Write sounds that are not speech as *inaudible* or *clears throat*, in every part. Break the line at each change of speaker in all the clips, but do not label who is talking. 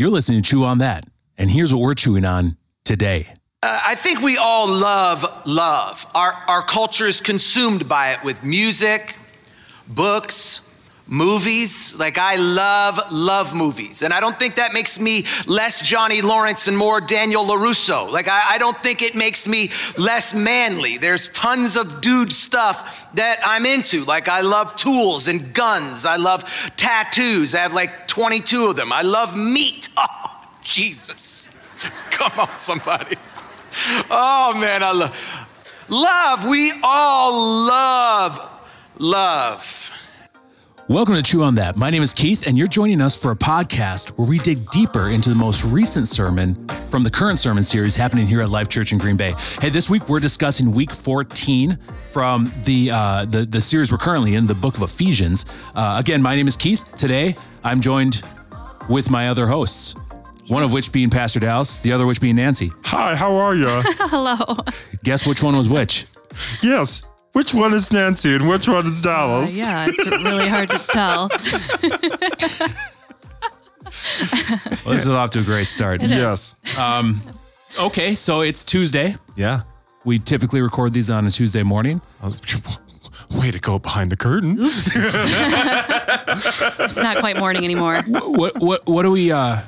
You're listening to Chew on That. And here's what we're chewing on today.
Uh, I think we all love love. Our, our culture is consumed by it with music, books, movies. Like, I love, love movies. And I don't think that makes me less Johnny Lawrence and more Daniel LaRusso. Like, I, I don't think it makes me less manly. There's tons of dude stuff that I'm into. Like, I love tools and guns. I love tattoos. I have like 22 of them. I love meat. *laughs* Oh, Jesus. *laughs* Come on, somebody. Oh, man, I love. Love, we all love love.
Welcome to Chew on That. My name is Keith, and you're joining us for a podcast where we dig deeper into the most recent sermon from the current sermon series happening here at Life Church in Green Bay. Hey, this week we're discussing week 14 from the uh, the, the series we're currently in, the book of Ephesians. Uh, again, my name is Keith. Today, I'm joined with my other hosts. One of which being Pastor Dallas, the other which being Nancy.
Hi, how are you? *laughs*
Hello.
Guess which one was which?
yes. Which one is Nancy and which one is
Uh,
Dallas?
yeah, it's really hard to tell. *laughs*
Well, this is off to a great start.
Yes.
Okay, so it's Tuesday.
Yeah.
We typically record these on a Tuesday morning. *laughs*
Way to go behind the curtain. *laughs*
It's not quite morning anymore.
what what what do we uh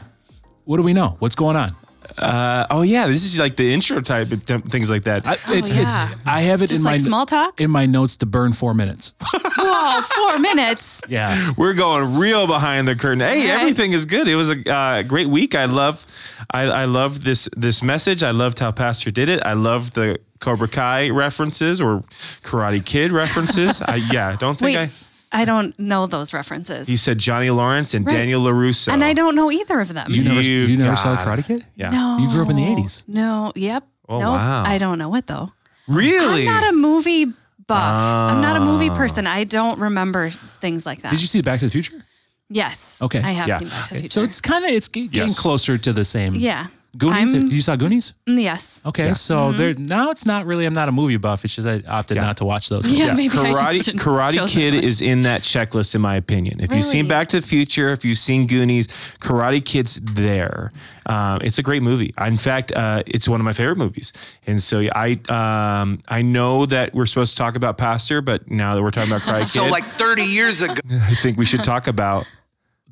what do we know? What's going on?
Uh, oh yeah, this is like the intro type of t- things like that.
I, it's, it's
yeah.
I have it
Just
in
like
my
small talk?
in my notes to burn four minutes. *laughs*
Whoa, four minutes.
Yeah.
We're going real behind the curtain. Hey,
All right.
everything is good. It was a uh, great week. I love, I, I love this this message. I loved how Pastor did it. I love the Cobra Kai references or Karate Kid references. I yeah, don't think
Wait,
I.
I don't know those references.
You said Johnny Lawrence and
Right.
Daniel LaRusso.
and I don't know either of them.
You never
You
you, never saw
got
Karate. Kid?
Yeah.
no.
You grew up in the 80s.
No. Yep.
Oh,
nope.
wow.
I don't know it though.
Really?
I'm not a movie buff. I'm not a movie
Ah.
person. I don't remember things like that.
Did you see Back to the Future?
Yes.
Okay.
I have
Yeah.
seen Back to the Future.
So it's kind of it's ge- getting
Yes.
closer to the same.
yeah.
Goonies.
I'm-
you saw Goonies?
Mm, Yes.
Okay, so there now it's not really. I'm not a movie buff. It's just I opted not to watch those.
Yeah,
movies. *laughs*
maybe I
Karate
just
Karate Kid is in that checklist, in my opinion. If you've seen Back to the Future, if you've seen Goonies, Karate Kid's there. Um, it's a great movie. In fact, uh, it's one of my favorite movies. And so I um, I know that we're supposed to talk about Pastor, but now that we're talking about Karate *laughs*
So,
Kid,
like 30 years ago, *laughs*
I think we should talk about.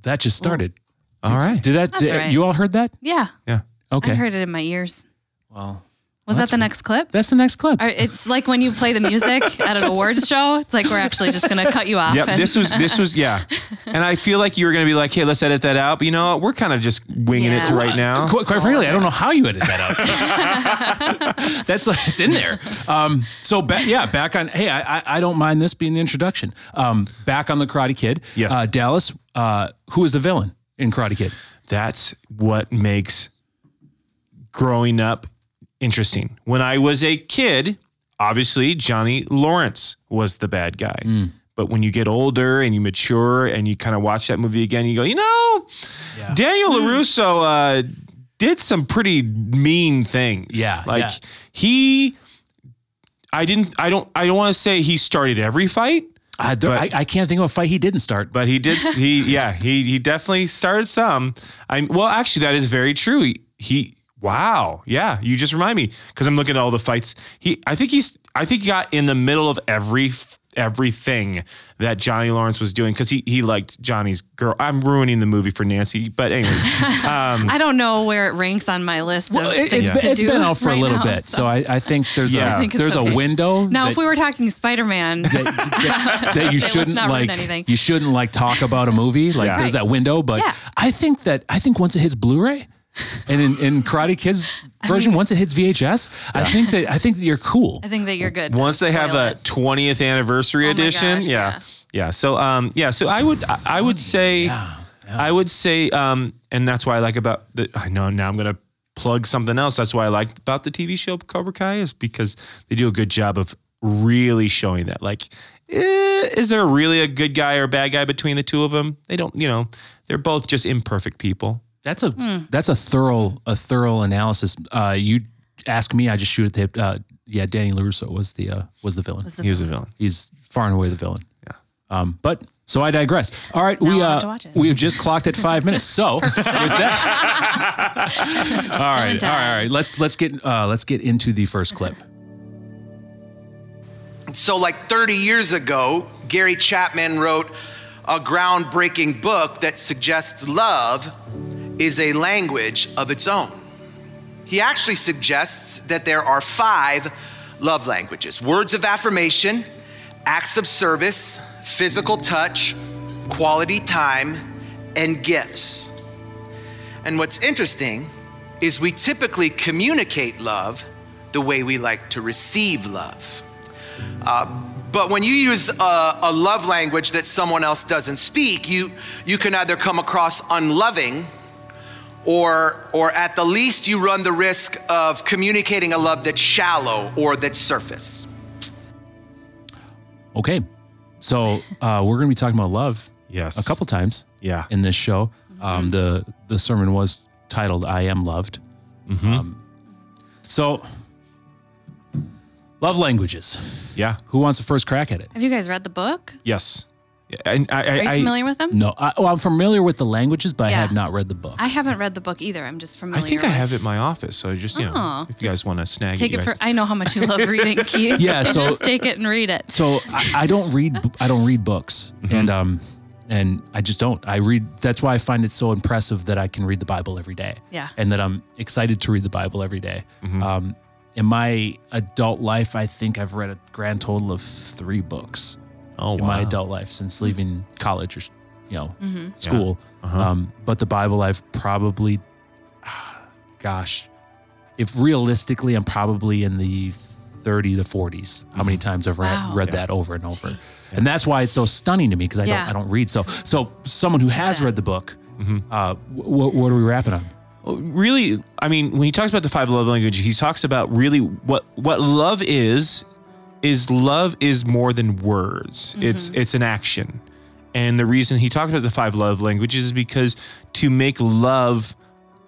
That just started.
All right.
Did that? Did-
right.
You all heard that?
Yeah.
Yeah.
Okay.
I heard it in my ears.
well,
Was that the next clip?
that's the next clip.
Or It's like when you play the music *laughs* at an awards show. It's like we're actually just gonna cut you off.
Yep.
and-
This was this was yeah, and I feel like you were gonna be like, hey, let's edit that out. But you know, what? we're kind of just winging it right now.
Qu- quite frankly, I don't know how you edit that out. *laughs* That's like it's in there. Um, so back, yeah, back on. Hey, I, I I don't mind this being the introduction. Um, back on the Karate Kid.
Yes.
Uh, Dallas. Uh, who is the villain in Karate Kid?
That's what makes growing up interesting. When I was a kid, obviously Johnny Lawrence was the bad guy. But when you get older and you mature and you kind of watch that movie again, you go, you know,
Yeah.
Daniel LaRusso uh, did some pretty mean things.
Yeah,
Like
yeah.
he I didn't I don't I don't want to say he started every fight,
I, there-
But-
I, I can't think of a fight he didn't start.
but he did. He yeah. He he definitely started some. I well, actually, that is very true. He, he wow. Yeah, you just remind me because I'm looking at all the fights. He I think he's I think he got in the middle of every everything that Johnny Lawrence was doing because he he liked Johnny's girl. I'm ruining the movie for Nancy, but anyways, *laughs* um,
I don't know where it ranks on my list
Well,
of
it,
things
has
to
been, it's
do
been out for a little
now,
bit, so I, I think there's
Yeah. I
a
think it's
there's a window
Now,
that,
if we were talking Spider-Man, *laughs*
that, that you *laughs* shouldn't
not
like
anything.
you shouldn't like talk about a movie like
Yeah.
there's that window but
Yeah.
i think that i think once it hits blu-ray and in, in karate kids version once it hits vhs i think that i think that you're cool
I think that you're good.
once they have a 20th anniversary
Oh
edition,
gosh,
yeah.
yeah.
yeah, So um, yeah, so I would I, I would say I would say um, and that's why I like about the I know now I'm gonna plug something else. That's why I like about the TV show Cobra Kai is because they do a good job of really showing that. Like, eh, is there really a good guy or bad guy between the two of them? They don't, you know, they're both just imperfect people.
That's a
Hmm.
that's a thorough a thorough analysis. Uh, you ask me, I just shoot at the. Uh, yeah, Danny LaRusso was the uh, was the villain.
Was the
He was the villain.
He's far and away the villain.
Yeah.
Um, but so I digress. All right, we
I'll have to
uh,
watch it.
we have just clocked at five minutes. So *laughs* with that, *laughs* all right, all right, all right. Let's let's get uh, let's get into the first clip.
So, like 30 years ago, Gary Chapman wrote a groundbreaking book that suggests love is a language of its own. He actually suggests that there are five love languages words of affirmation, acts of service, physical touch, quality time, and gifts. And what's interesting is we typically communicate love the way we like to receive love. Uh, but when you use a, a love language that someone else doesn't speak, you, you can either come across unloving or, or at the least, you run the risk of communicating a love that's shallow or that's surface.
Okay, so uh, we're going to be talking about love
Yes.
a couple times
Yeah.
in this show. Um, the the sermon was titled "I Am Loved." Um, so, love languages.
Yeah.
Who wants the first crack at it?
Have you guys read the book?
Yes. And I, I,
Are you
I-
familiar with them?
No, I, well, I'm familiar with the languages, but I
Yeah.
have not read the book.
I haven't read the book either. I'm just familiar.
I
familiar.
think I
with-
have it in my office. So just you know,
Oh,
if you guys want to snag it,
Take
it,
it
you
for.
guys-
I know how much you love reading, *laughs* Keith.
Yeah, *laughs* so-
just take it and read it.
so I, I don't read I don't read books, and um, and I just don't. I read. That's why I find it so impressive that I can read the Bible every day.
Yeah.
and that I'm excited to read the Bible every day. Um, in my adult life, I think I've read a grand total of three books.
Oh
in
wow.
my adult life since leaving college or you know
Mm-hmm.
school.
Uh-huh.
Um, but the Bible, I've probably, *sighs* gosh, if realistically, I'm probably in the 30 to 40s. How many times I've read,
Wow.
read
Mm-hmm. Yeah.
that over and over, and that's why it's so stunning to me because I
Yeah.
don't I don't read. So so someone who has
sad.
read the book,
Mm-hmm.
uh, wh- what are we wrapping on?
Really i mean when he talks about the five love languages he talks about really what what love is is love is more than words. It's it's an action. And the reason he talks about the five love languages is because to make love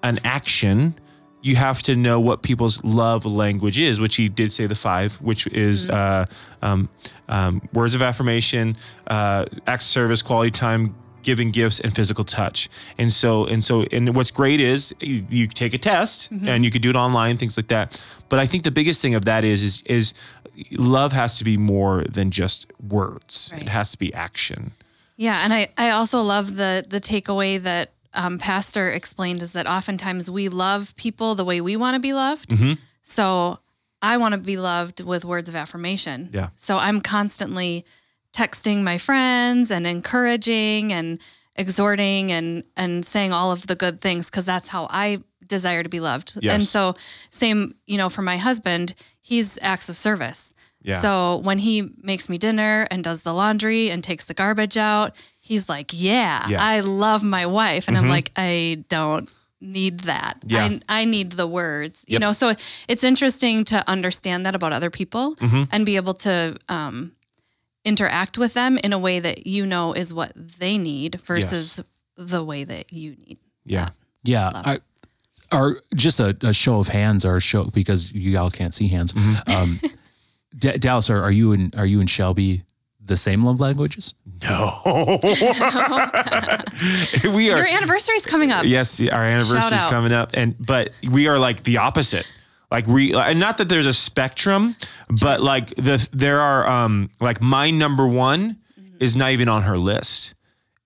an action you have to know what people's love language is which he did say the five which is uh, um, um, words of affirmation uh, acts of service quality time giving gifts and physical touch. And so and so and what's great is you, you take a test and you could do it online things like that. But i think the biggest thing of that is is is love has to be more than just words
Right.
it has to be action
Yeah, and I, I also love the the takeaway that um, Pastor explained is that oftentimes we love people the way we want to be loved.
Mm-hmm.
So I want to be loved with words of affirmation.
Yeah.
So I'm constantly texting my friends and encouraging and exhorting and and saying all of the good things because that's how I desire to be loved.
Yes.
And so same, you know, for my husband, he's acts of service.
Yeah.
So when he makes me dinner and does the laundry and takes the garbage out, he's like, "Yeah,
Yeah.
I love my wife." And I'm like, "I don't need that.
Yeah.
I, I need the words." You know, so it's interesting to understand that about other people
Mm-hmm.
and be able to um, interact with them in a way that you know is what they need versus the way that you need.
yeah
Yeah.
Love.
I, or just a, a show of hands or a show because you all can't see hands.
Mm-hmm.
Um, D- Dallas, are, are you and are you and Shelby the same love languages?
no *laughs* *laughs* we are
Your anniversary's coming up.
Yes, our anniversary is coming up, and but we are like the opposite. Like we, and not that there's a spectrum, but like the there are um like my number one is not even on her list,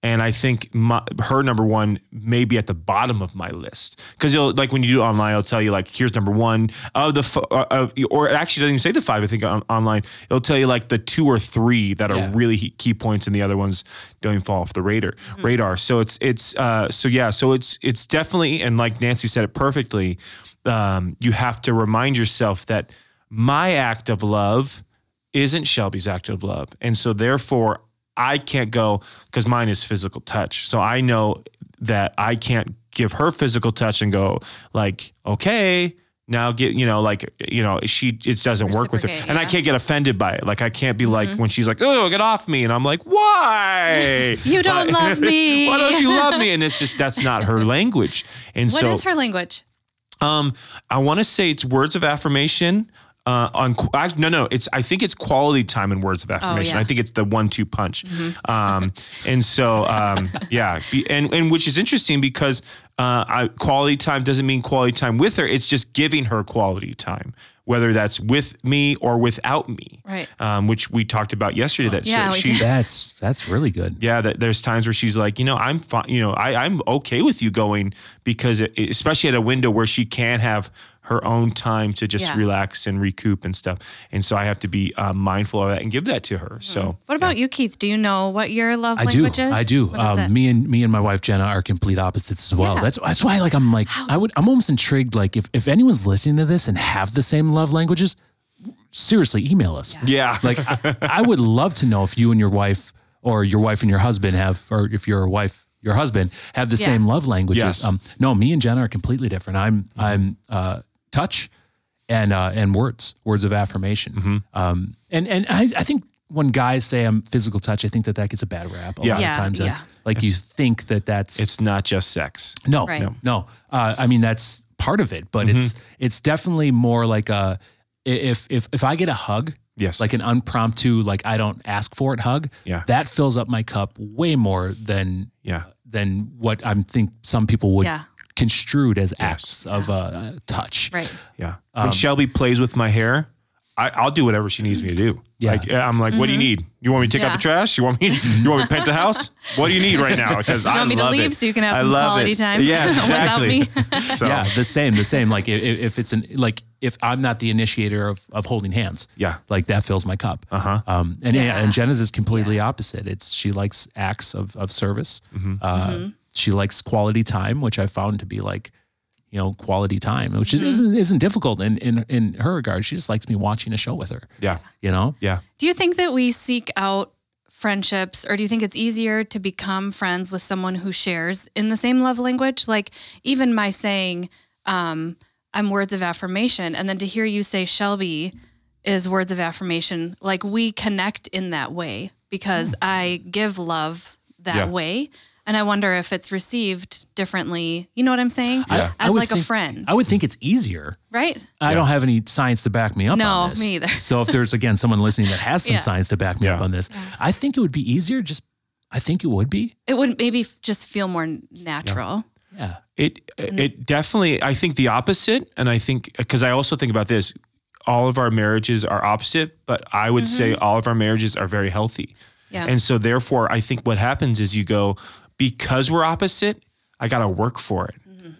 and I think my, her number one may be at the bottom of my list because you'll like when you do it online, it'll tell you like here's number one of the f- uh, of or it actually doesn't even say the five. I think on, online it'll tell you like the two or three that are
Yeah.
really key points, and the other ones don't even fall off the radar. Radar. So it's it's uh so yeah. So it's it's definitely and like Nancy said it perfectly. Um, you have to remind yourself that my act of love isn't Shelby's act of love, and so therefore I can't go because mine is physical touch. So I know that I can't give her physical touch and go like okay now get you know like you know she it doesn't work with her. And i can't get offended by it. Like i can't be like when she's like oh get off me. And i'm like why? *laughs*
You don't love me. *laughs*
why don't you love me? And it's just that's not her *laughs* language. And
What
so
is her language?
um, I want to say it's words of affirmation, uh, on qu- I, no no it's I think it's quality time and words of affirmation.
yeah.
I think it's the one two punch. Um, and so um, *laughs* yeah, and and which is interesting because uh, I, quality time doesn't mean quality time with her. It's just giving her quality time, whether that's with me or without me.
Right.
Um, which we talked about yesterday. That
Yeah, we
she,
did.
That's that's really good.
yeah, that there's times where she's like, you know, I'm fine, you know, I, I'm okay with you going because it, especially at a window where she can have her own time to just
Yeah.
relax and recoup and stuff. And so I have to be uh, mindful of that and give that to her. So
What about you, Keith? Do you know what your love
I do.
language is?
I do.
What is it?
Um, me and me and my wife Jenna are complete opposites as well.
Yeah.
That's that's why like I'm like I would I'm almost intrigued like if if anyone's listening to this and have the same love languages, seriously email us.
yeah, *laughs*
Like I, I would love to know if you and your wife or your wife and your husband have or if your wife your husband have the
Yeah.
same love languages.
Yes.
Um no, me and Jenna are completely different. I'm I'm uh touch and uh and words, words of affirmation.
Mm-hmm.
Um and and I I think when guys say I'm physical touch, I think that that gets a bad rap a
Yeah.
lot
Yeah,
of times. Uh,
yeah.
like you think that that's
it's not just sex.
no,
Right.
no, no. Uh, I mean, that's part of it, but it's
Mm-hmm.
it's definitely more like a if if if I get a hug,
Yes.
like an impromptu, like I don't ask for it hug,
Yeah.
that fills up my cup way more than
Yeah.
than what I'm think some people would
Yeah.
Construed as acts of uh, touch.
right.
Yeah.
Um,
when Shelby plays with my hair, I, I'll do whatever she needs me to do.
Yeah.
Like I'm like, what do you need? You want me to take out
Mm-hmm.
The trash? You want me? You want me to paint the house? *laughs* What do you need right now? Because I
want me to leave
it.
so you can have
I
some
love
quality
it.
time
Yes, *laughs*
without
exactly.
me? *laughs*
so
Yeah, the same, the same. Like if, if it's an like if I'm not the initiator of of holding hands,
Yeah.
like that fills my cup.
Uh-huh.
Um, and yeah.
Yeah.
and Jenna's is completely opposite. It's she likes acts of of service.
Mm-hmm.
Uh,
Mm-hmm.
She likes quality time, which I found to be like, you know, quality time, which
Mm-hmm.
is, isn't isn't difficult in in in her regard. She just likes me watching a show with her.
yeah,
You know.
yeah.
Do you think that we seek out friendships or do you think it's easier to become friends with someone who shares in the same love language? Like even my saying, um, I'm words of affirmation, and then to hear you say Shelby is words of affirmation, like we connect in that way because I give love that
Yeah.
way. And I wonder if it's received differently. You know what I'm saying?
I
As
would
like a friend,
I would think it's easier.
right?
I don't have any science to back me up
No,
on this.
me either.
So if there's again someone listening that has some
Yeah.
science to back me up on this, I think it would be easier. Just I think it would be.
It would maybe just feel more natural.
Yeah.
It mm. it definitely. I think the opposite, and I think because I also think about this. All of our marriages are opposite, but I would say mm-hmm. all of our marriages are very healthy.
Yeah.
And so therefore, I think what happens is you go because we're opposite. I got to work for it,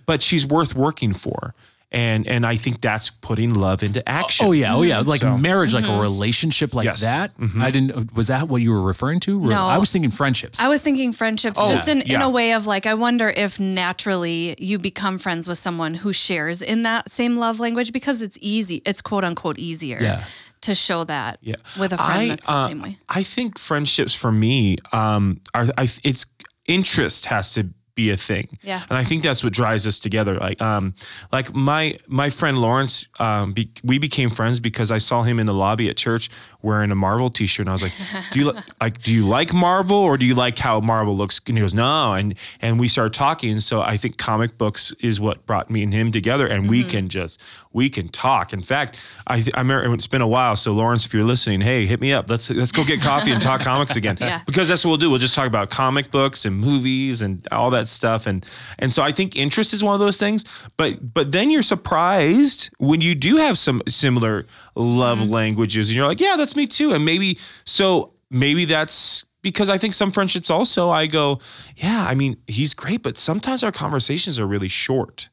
but she's worth working for, and and I think that's putting love into action.
Oh yeah, oh yeah, like
So-
marriage, like a relationship like
Yes.
that. I didn't. Was that what you were referring to?
No.
I was thinking friendships.
I was thinking friendships
Oh,
just in, in
yeah.
a way of like, I wonder if naturally you become friends with someone who shares in that same love language because it's easy. It's quote unquote easier
Yeah.
to show that
Yeah.
with a friend
I,
that's
uh,
the same way.
I think friendships for me um, are I, it's interest has to be a thing.
Yeah.
And I think that's what drives us together. Like um like my my friend Lawrence um be, we became friends because I saw him in the lobby at church wearing a Marvel t-shirt and I was like, "Do you li- *laughs* like do you like Marvel or do you like how Marvel looks?" And he goes, "No." And and we started talking so I think comic books is what brought me and him together and we mm-hmm. can just we can talk. In fact, I I remember it's been a while so Lawrence if you're listening, hey, hit me up. Let's let's go get coffee and talk *laughs* comics again.
Yeah.
Because that's what we'll do. We'll just talk about comic books and movies and all that stuff. And and so I think interest is one of those things. But but then you're surprised when you do have some similar love mm-hmm. languages, and you're like, yeah, that's me too. And maybe so maybe that's because I think some friendships also I go, yeah, I mean, he's great, but sometimes our conversations are really short.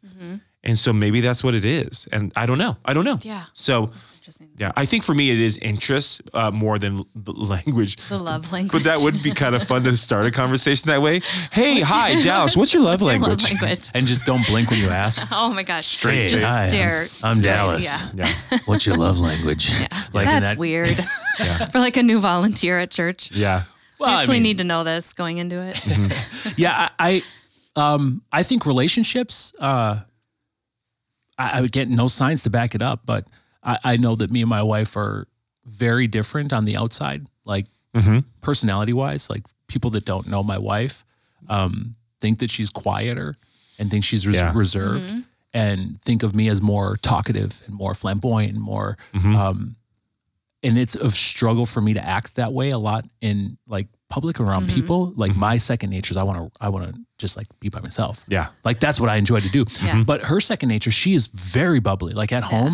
And so maybe that's what it is. And I don't know. I don't know.
Yeah.
So yeah, I think for me it is interest uh, more than the language.
The love language. *laughs*
But that would be kind of fun to start a *laughs* conversation that way. Hey, hi, Dallas. What's your *laughs* love
What's your
language?
love language?
and just don't blink when you ask.
Oh my gosh.
Straight.
Just
Hi, I'm- I'm
straight.
Dallas.
Yeah.
Yeah,
What's your love language?
Yeah.
Like in
That's
that-
weird. For like a new volunteer at church.
yeah,
Well,
you
I
actually
mean-
need to know this going into it.
yeah, I, I, um, I think relationships. Uh, I, I would get no signs to back it up, but I, I know that me and my wife are very different on the outside, like personality wise. Like people that don't know my wife um, think that she's quieter and think she's res-
Yeah.
reserved, and think of me as more talkative and more flamboyant and more
Mm-hmm.
um and it's a struggle for me to act that way a lot in like public around people like my second nature is i want to i want to just like be by myself
Mm-hmm. Yeah.
like that's what i enjoy to do
Yeah.
but her second nature she is very bubbly like at home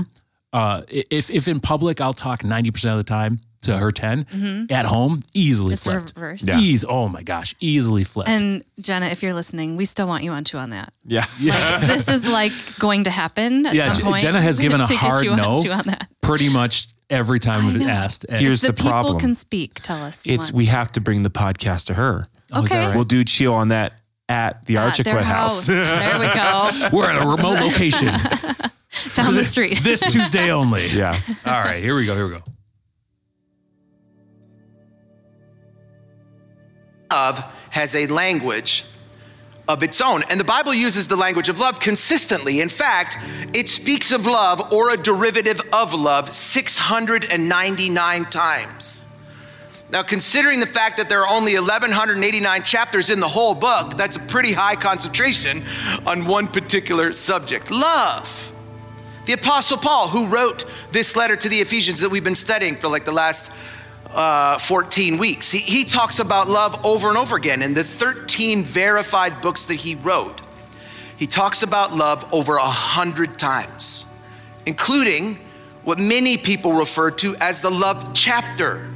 uh if if in public i'll talk 90% of the time to her 10 at home easily
It's
flipped
reversed.
Yeah.
Ease, oh my gosh easily flipped
And Jenna, if you're listening, we still want you on Chew on That.
Yeah.
Like, this is like going to happen at
Yeah,
some point.
Jenna has *laughs* given a
to
hard
you on-
no.
On that.
pretty much every time we've
know.
asked And-
Here's
The,
the
people
problem.
can speak. Tell us.
It's
want.
we have to bring the podcast to her.
Oh,
okay.
right?
We'll do Chew on That at the
At
Archiquette house.
there we go. *laughs*
we're at a remote location *laughs*
Down the street. *laughs*
this tuesday only
yeah.
all right here we go here we go
love has a language of its own. And the Bible uses the language of love consistently. In fact, it speaks of love or a derivative of love 699 times. Now, considering the fact that there are only 1,189 chapters in the whole book, that's a pretty high concentration on one particular subject love. The Apostle Paul, who wrote this letter to the Ephesians that we've been studying for like the last uh, 14 weeks, he, he talks about love over and over again in the 13 verified books that he wrote. He talks about love over a hundred times, including what many people refer to as the love chapter.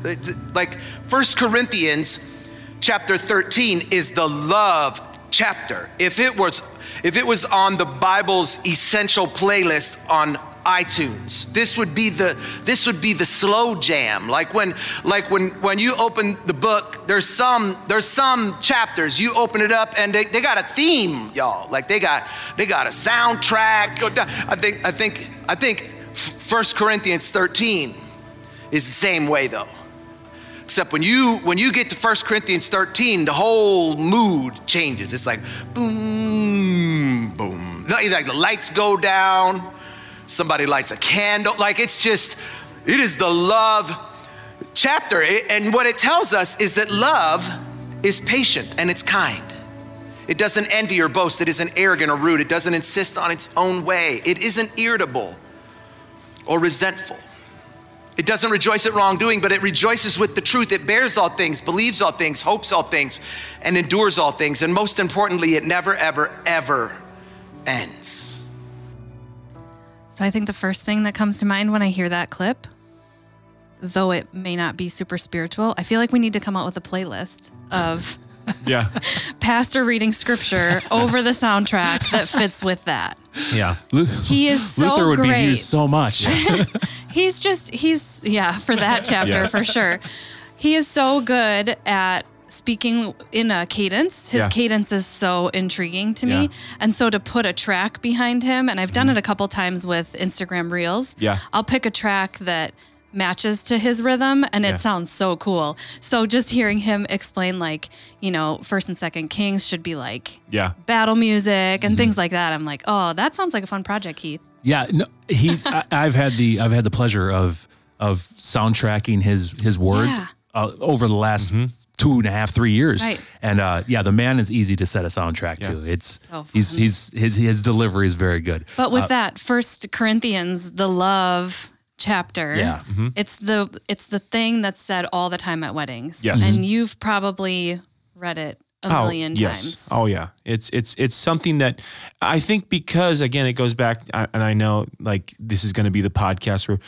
Like First Corinthians chapter 13 is the love chapter. If it was if it was on the Bible's essential playlist on iTunes, this would be the this would be the slow jam. Like when like when when you open the book, there's some there's some chapters you open it up and they, they got a theme, y'all. Like they got they got a soundtrack. I think I think I think First Corinthians 13 is the same way though. Except when you when you get to 1 Corinthians 13, the whole mood changes. It's like boom, boom. Like the lights go down, somebody lights a candle. Like it's just, it is the love chapter. And what it tells us is that love is patient and it's kind. It doesn't envy or boast. It isn't arrogant or rude. It doesn't insist on its own way. It isn't irritable or resentful. It doesn't rejoice at wrongdoing, but it rejoices with the truth. It bears all things, believes all things, hopes all things, and endures all things. And most importantly, it never, ever, ever ends.
So I think the first thing that comes to mind when I hear that clip, though it may not be super spiritual, I feel like we need to come out with a playlist of *laughs*
Yeah.
pastor reading scripture *laughs* over the soundtrack that fits with that.
Yeah.
He is so
luther would
great.
be used so much *laughs*
He's just he's yeah, for that chapter
Yes.
for sure. He is so good at speaking in a cadence. His
Yeah.
cadence is so intriguing to me.
Yeah.
And so to put a track behind him, and I've done it a couple times with Instagram Reels.
Yeah.
I'll pick a track that matches to his rhythm and it
Yeah.
sounds so cool. So just hearing him explain like, you know, first and second kings should be like
Yeah.
battle music
Mm-hmm.
and things like that. I'm like, oh, that sounds like a fun project, Keith.
Yeah, no, he. I, I've had the I've had the pleasure of of soundtracking his his words
Yeah.
Uh, over the last
Mm-hmm.
two and a half three years,
Right.
and uh, yeah, the man is easy to set a soundtrack
Yeah.
to. It's
So
he's he's his his delivery is very good.
But with that First Corinthians, the love chapter,
Yeah.
Mm-hmm.
it's the it's the thing that's said all the time at weddings.
Yes.
and you've probably read it a million times.
Oh yeah, it's it's it's something that I think because again it goes back, I- and I know like this is going to be the podcast where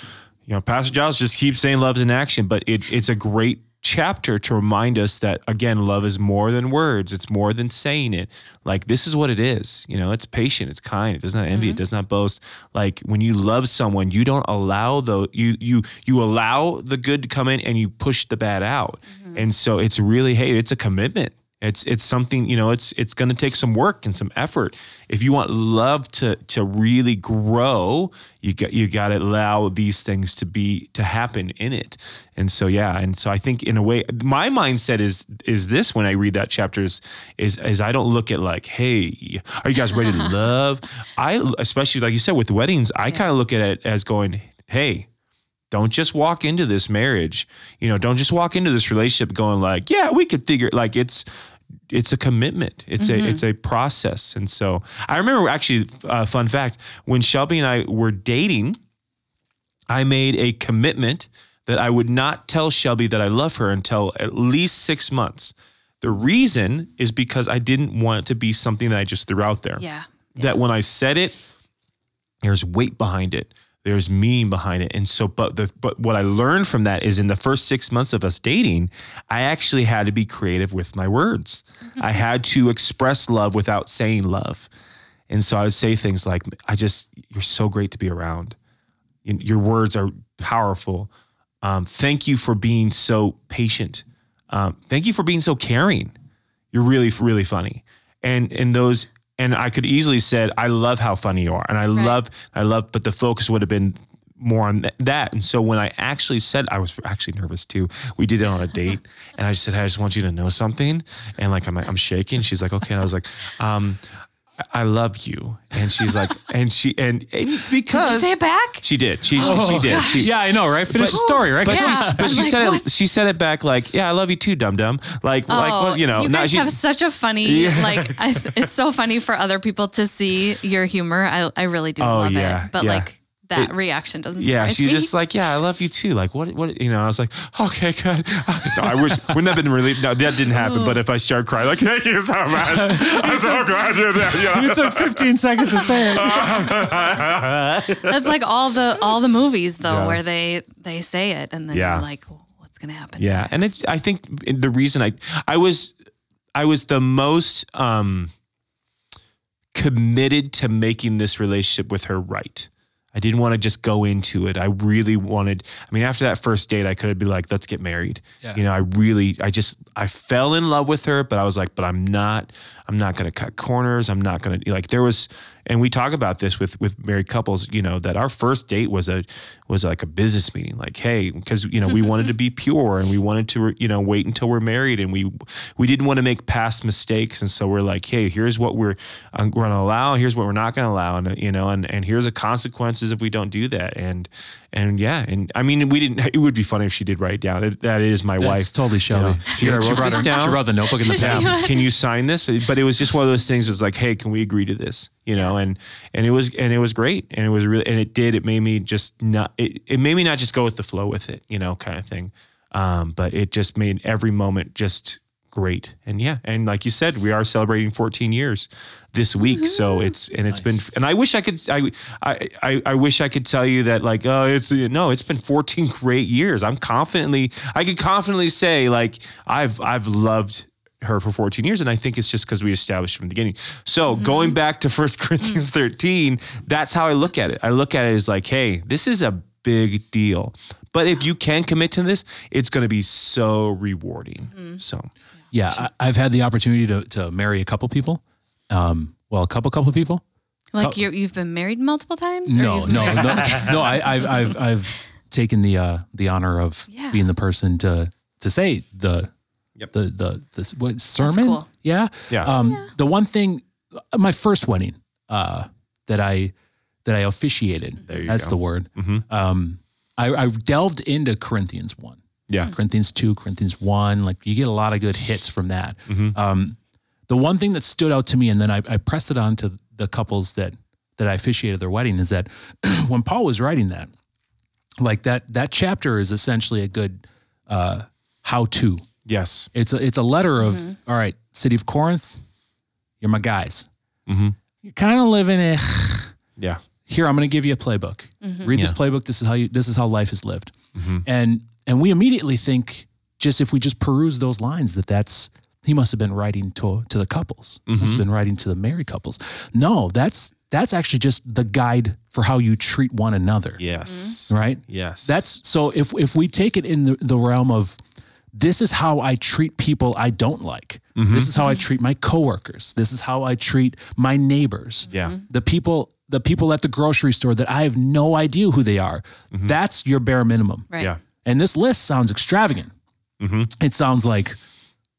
you know Pastor Giles just keeps saying love's in action, but it it's a great chapter to remind us that again love is more than words. It's more than saying it. Like this is what it is. You know it's patient. It's kind. It does not envy. It mm-hmm. does not boast. Like when you love someone you don't allow the you you you allow the good to come in and you push the bad out. Mm-hmm. And so it's really hey it's a commitment it's it's something you know. It's it's going to take some work and some effort. If you want love to to really grow, you got you got to allow these things to be to happen in it. And so yeah, and so I think in a way, my mindset is is this when I read that chapter is is, is I don't look at like, hey, are you guys ready to *laughs* love? I especially like you said with weddings, I kind of look at it as going, hey, don't just walk into this marriage you know don't just walk into this relationship going like yeah we could figure it like it's it's a commitment. It's a it's a process. And so I remember actually, uh, fun fact, when Shelby and I were dating, I made a commitment that I would not tell Shelby that I love her until at least six months. The reason is because I didn't want it to be something that I just threw out there.
Yeah.
That when I said it, there's weight behind it. There's meaning behind it. And so, but the but what I learned from that is in the first six months of us dating, I actually had to be creative with my words. I had to express love without saying love. And so I would say things like, I just, you're so great to be around. Your words are powerful. Um, thank you for being so patient. Um, thank you for being so caring. You're really, really funny. And and those and I could easily said, I love how funny you are. And I love, I love, but the focus would have been more on that. And so when I actually said, I was actually nervous too. We did it on a date *laughs* and I just said, hey, I just want you to know something. And like, I'm, I'm shaking. She's like, okay. And I was like, um, I I love you. And she's like, *laughs* and she, and, and because
Did you say it back?
she did, she, oh, she did. She,
Yeah, I know, right? Finish the story, right?
but,
Yeah.
she, but she
I'm
said
like,
it. She said it back like, "Yeah, I love you too, dum dum." Like, like, oh, well, you know,
you guys
she-
have such a funny *laughs* like. I, it's so funny for other people to see your humor. I I really do
Oh,
love
yeah,
it, but
yeah.
like that
It-
reaction doesn't.
yeah, she's
me.
just like, "Yeah, I love you too." Like, what, what, you know? I was like, "Okay, good." *laughs* No, I wish wouldn't have been relieved. No, that didn't happen. But if I start crying, like, "Thank you so much," I'm so *laughs* glad you're there. Know?
You took 15 seconds to say it. *laughs*
That's like all the all the movies though,
Yeah.
where they they say it and then
Yeah.
you're like, well, what's gonna happen?
Yeah, and it, I think the reason I I was I was the most um, committed to making this relationship with her right. I didn't want to just go into it. I really wanted. I mean, after that first date, I could have been like, "Let's get married."
Yeah.
You know, I really, I just, I fell in love with her, but I was like, "But I'm not. I'm not going to cut corners. I'm not going to like." There was, and we talk about this with with married couples. You know, that our first date was a was like a business meeting. Like, hey, because you know we *laughs* wanted to be pure and we wanted to you know wait until we're married and we we didn't want to make past mistakes and so we're like, hey, here's what we're uh, going to allow. Here's what we're not going to allow, and you know, and and here's the consequences if we don't do that. And and yeah, and I mean, we didn't. It would be funny if she did write it down. That, that is my
That's
wife.
totally Shelby.
You know,
she, she
wrote this down.
she wrote the notebook in the *laughs* pen.
Can you sign this? But, but it was just one of those things. It was like, hey, can we agree to this? You know, and and it was and it was great, and it was really and it did. It made me just not. It, it made me not just go with the flow with it, you know, kind of thing. Um, but it just made every moment just great. And yeah, and like you said, we are celebrating 14 years this week. So mm-hmm. it's and it's
Nice.
been and I wish I could I, I I I wish I could tell you that like oh it's no it's been 14 great years. I'm confidently I could confidently say like I've I've loved her for 14 years and I think it's just because we established from the beginning. So mm-hmm. going back to First mm. Corinthians 13, that's how I look at it. I look at it as like hey, this is a big deal. But if you can commit to this, it's going to be so rewarding. Mm-hmm. So
Yeah, I, I've had the opportunity to, to marry a couple people. Um, well, a couple, couple people.
like you you've been married multiple times.
No,
you've
no, no, *laughs* *laughs* no. I, I've, I've, I've taken the uh, the honor of
Yeah.
being the person to to say the
Yep.
the the the what sermon.
cool.
Yeah,
Yeah.
Um, The one thing, my first wedding, uh, that I that I officiated.
There you
that's
go.
the word.
Mhm.
Um, I, I delved into Corinthians one.
Yeah.
Corinthians 2, Corinthians 1. Like you get a lot of good hits from that.
Mhm.
Um, the one thing that stood out to me, and then I, I pressed it on to the couples that that I officiated their wedding, is that *clears throat* when Paul was writing that, like that that chapter is essentially a good uh, how to.
Yes.
It's a it's a letter of all right, city of Corinth, you're my guys.
Mhm.
You're kind of living it.
Yeah.
Here, I'm going to give you a playbook. Read this playbook. This is how you. This is how life is lived.
Mhm.
And and we immediately think, just if we just peruse those lines, that that's he must have been writing to to the couples. He Must mm-hmm. have been writing to the married couples. No, that's that's actually just the guide for how you treat one another.
Yes. Mm-hmm.
Right.
Yes.
That's so if if we take it in the, the realm of this is how I treat people I don't like. Mm-hmm. This is how I treat my coworkers. This is how I treat my neighbors.
yeah.
The people the people at the grocery store that I have no idea who they are. That's your bare minimum.
right.
Yeah.
And this list sounds extravagant.
Mhm.
It sounds like,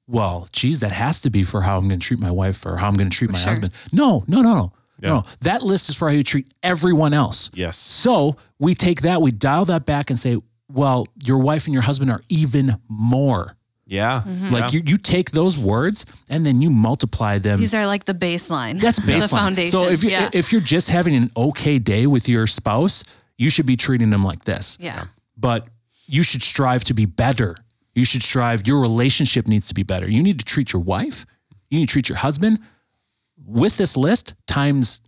well, geez, that has to be for how I'm going to treat my wife or how I'm going to treat my
Sure.
husband. No, no, no, no.
Yeah.
No, that list is for how you treat everyone else.
Yes.
So we take that, we dial that back and say, well, your wife and your husband are even more
Yeah.
Like you, you take those words and then you multiply them.
These are like the baseline.
That's *laughs* baseline.
The foundation.
So if you
yeah.
if you're just having an okay day with your spouse, you should be treating them like this.
yeah.
But you should strive to be better. You should strive. Your relationship needs to be better. You need to treat your wife. You need to treat your husband with this list times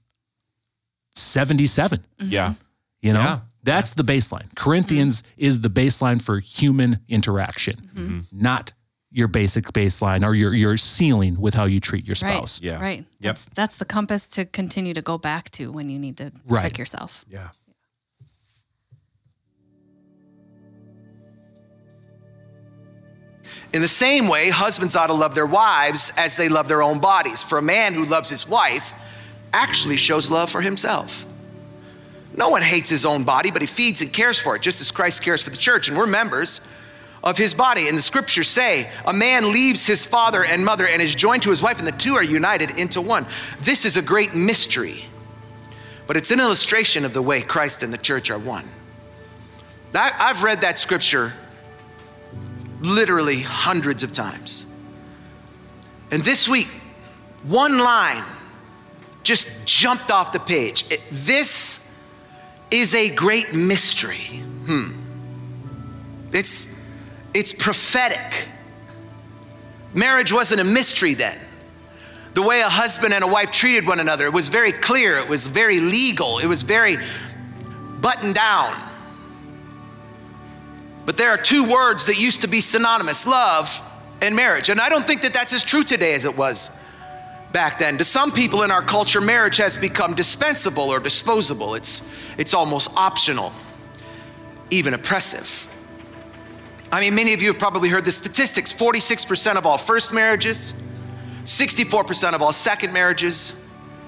seventy-seven. Mm-hmm.
Yeah.
You know,
Yeah.
that's the baseline. Corinthians mm-hmm. is the baseline for human interaction, mm-hmm. not your basic baseline or your your ceiling with how you treat your
Right.
spouse.
Yeah.
Right.
Yep.
That's, that's the compass to continue to go back to when you need to
Right.
check yourself.
Yeah.
In the same way, husbands ought to love their wives as they love their own bodies. For a man who loves his wife actually shows love for himself. No one hates his own body, but he feeds and cares for it, just as Christ cares for the church, and we're members of his body. And the scriptures say, a man leaves his father and mother and is joined to his wife, and the two are united into one. This is a great mystery, but it's an illustration of the way Christ and the church are one. I've read that scripture literally hundreds of times. And this week, one line just jumped off the page. It- this is a great mystery. Hmm. It's, it's prophetic. Marriage wasn't a mystery then. The way a husband and a wife treated one another, it was very clear, it was very legal, it was very buttoned down. But there are two words that used to be synonymous love and marriage. And I don't think that that's as true today as it was back then. To some people in our culture, marriage has become dispensable or disposable, it's, it's almost optional, even oppressive. I mean, many of you have probably heard the statistics 46% of all first marriages, 64% of all second marriages,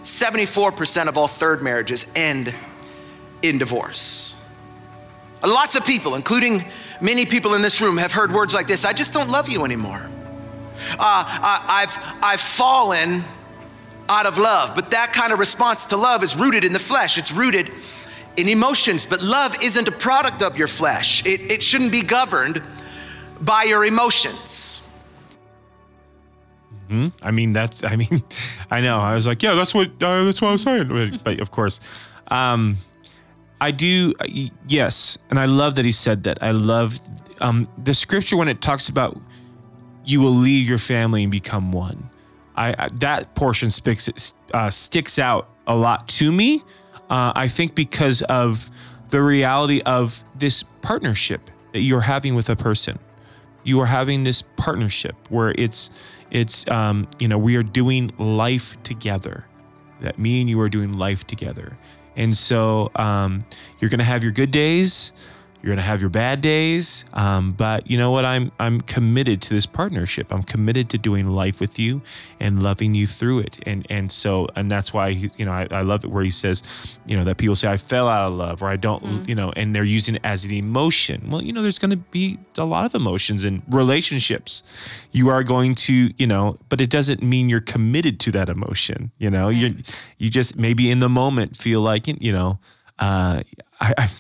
74% of all third marriages end in divorce. Lots of people, including many people in this room, have heard words like this I just don't love you anymore. Uh, I, I've, I've fallen out of love. But that kind of response to love is rooted in the flesh, it's rooted in emotions. But love isn't a product of your flesh, it, it shouldn't be governed by your emotions. Hmm.
I mean, that's. I mean, *laughs* I know. I was like, yeah, that's what. Uh, that's what I was saying. But of course, um, I do. uh, Yes, and I love that he said that. I love um, the scripture when it talks about you will leave your family and become one. I, I that portion sticks uh, sticks out a lot to me. Uh, I think because of the reality of this partnership that you're having with a person you are having this partnership where it's it's um, you know we are doing life together that me and you are doing life together and so um, you're gonna have your good days you're gonna have your bad days um, but you know what? I'm i'm committed to this partnership. I'm committed to doing life with you and loving you through it. And and so and that's why he, you know I, I love it where he says you know that people say i fell out of love or i don't you know and they're using it as an emotion. Well you know there's going to be a lot of emotions in relationships. You are going to you know but it doesn't mean you're committed to that emotion you know? You you just maybe in the moment feel like you know? Uh I, I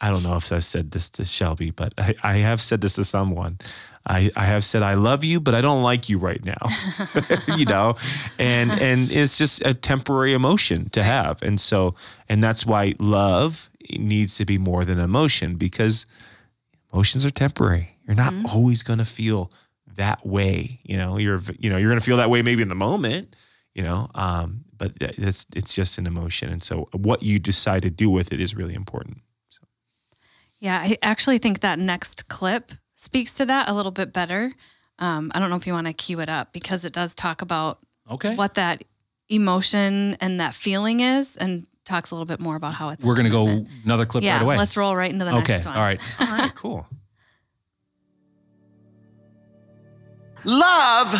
I don't know if I said this to Shelby, but I, I have said this to someone. I, I have said I love you, but I don't like you right now. *laughs* you know, and and it's just a temporary emotion to have, and so and that's why love needs to be more than emotion because emotions are temporary. You're not always going to feel that way. You know, you're you know you're going to feel that way maybe in the moment. You know, um, but it's it's just an emotion, and so what you decide to do with it is really important.
Yeah, I actually think that next clip speaks to that a little bit better. Um, I don't know if you want to cue it up because it does talk about
Okay.
what that emotion and that feeling is and talks a little bit more about how it's.
We're going to go another clip
Yeah,
right away.
let's roll right into the
okay.
next one.
All right.
All right, cool.
Love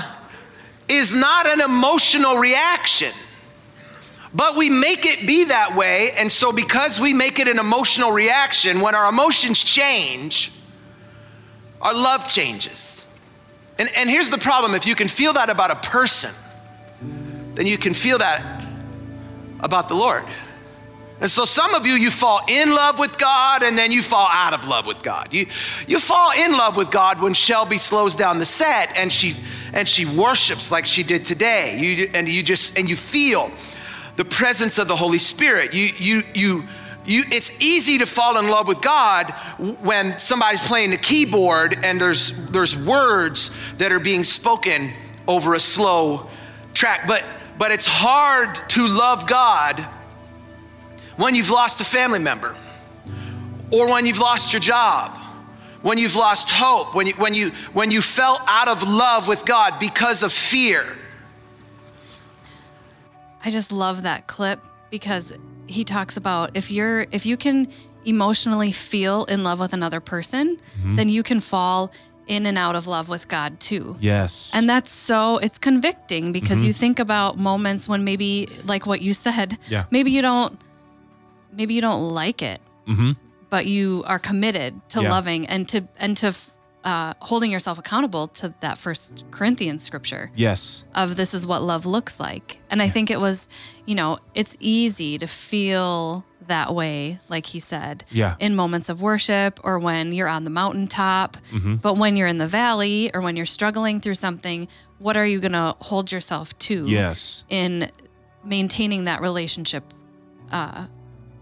is not an emotional reaction, but we make it be that way. And so, because we make it an emotional reaction, when our emotions change, our love changes. And, and here's the problem if you can feel that about a person, then you can feel that about the Lord. And so some of you, you fall in love with God and then you fall out of love with God. You, you fall in love with God when Shelby slows down the set and she, and she worships like she did today. You, and you just, and you feel the presence of the Holy Spirit. You, you, you, you, it's easy to fall in love with God when somebody's playing the keyboard and there's, there's words that are being spoken over a slow track. But, but it's hard to love God when you've lost a family member, or when you've lost your job, when you've lost hope, when you, when you, when you fell out of love with God because of fear.
I just love that clip because he talks about if you're if you can emotionally feel in love with another person, mm-hmm. then you can fall in and out of love with God too.
Yes.
And that's so it's convicting because mm-hmm. you think about moments when maybe like what you said,
yeah.
maybe you don't maybe you don't like it,
mm-hmm.
but you are committed to yeah. loving and to and to uh, holding yourself accountable to that First Corinthians scripture.
Yes.
Of this is what love looks like, and I think it was, you know, it's easy to feel that way, like he said,
yeah.
in moments of worship or when you're on the mountaintop. Mm-hmm. But when you're in the valley or when you're struggling through something, what are you going to hold yourself to?
Yes.
In maintaining that relationship uh,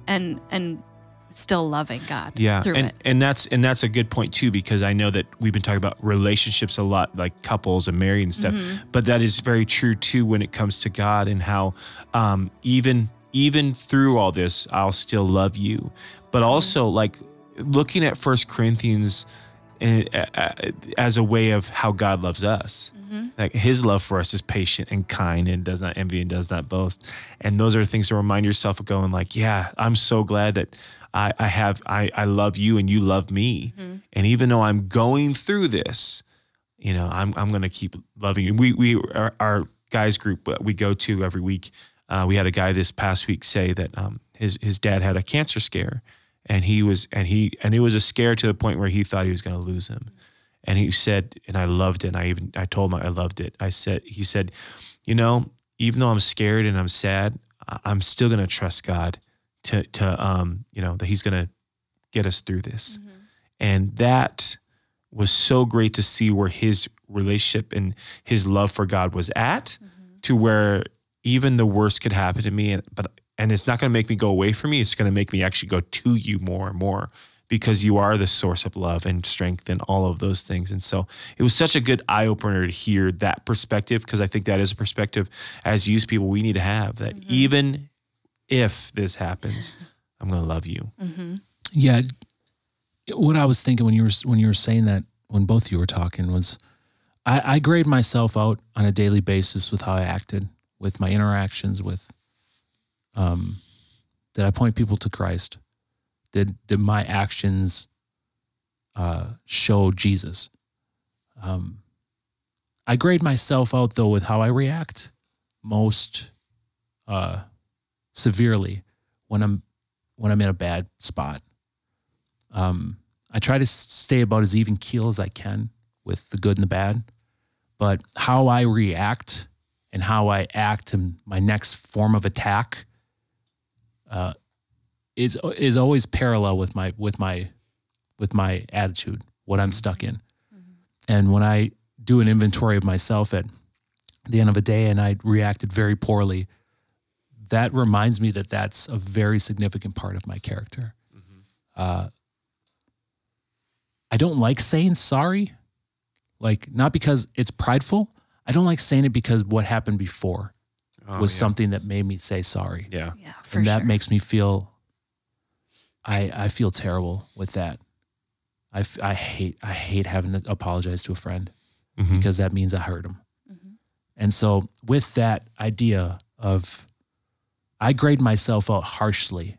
and and still loving God
yeah,
through
and,
it.
And that's and that's a good point too, because I know that we've been talking about relationships a lot, like couples and married and stuff. Mm-hmm. But that is very true too when it comes to God and how um, even even through all this, I'll still love you. But mm-hmm. also mm-hmm. like looking at First Corinthians eh, eh, eh, as a way of how God loves us. Mm-hmm. Like his love for us is patient and kind and does not envy and does not boast. And those are things to remind yourself of going like, yeah, I'm so glad that I, I have, I, I love you and you love me. Mm-hmm. And even though I'm going through this, you know, I'm, I'm going to keep loving you. We, we, our, our guys group we go to every week. Uh, we had a guy this past week say that um, his, his dad had a cancer scare and he was, and he, and it was a scare to the point where he thought he was going to lose him. And he said, and I loved it. And I even I told him I loved it. I said, he said, you know, even though I'm scared and I'm sad, I'm still gonna trust God to to um, you know, that He's gonna get us through this. Mm-hmm. And that was so great to see where his relationship and his love for God was at, mm-hmm. to where even the worst could happen to me, and but and it's not going to make me go away from you It's going to make me actually go to you more and more because you are the source of love and strength and all of those things. And so it was such a good eye opener to hear that perspective because I think that is a perspective as youth people we need to have that mm-hmm. even if this happens, I'm going to love you.
Mm-hmm. Yeah. What I was thinking when you were when you were saying that when both of you were talking was I, I grade myself out on a daily basis with how I acted, with my interactions, with um, did I point people to Christ? Did did my actions uh, show Jesus? Um, I grade myself out though with how I react most uh, severely when I'm when I'm in a bad spot. Um, I try to stay about as even keel as I can with the good and the bad, but how I react and how I act in my next form of attack uh, is is always parallel with my with my with my attitude, what I'm stuck in. Mm-hmm. And when I do an inventory of myself at the end of a day and I reacted very poorly, that reminds me that that's a very significant part of my character. Mm-hmm. Uh, I don't like saying sorry, like not because it's prideful. I don't like saying it because what happened before oh, was yeah. something that made me say sorry.
Yeah,
yeah,
and that
sure.
makes me feel I I feel terrible with that. I, I hate I hate having to apologize to a friend mm-hmm. because that means I hurt him. Mm-hmm. And so with that idea of I grade myself out harshly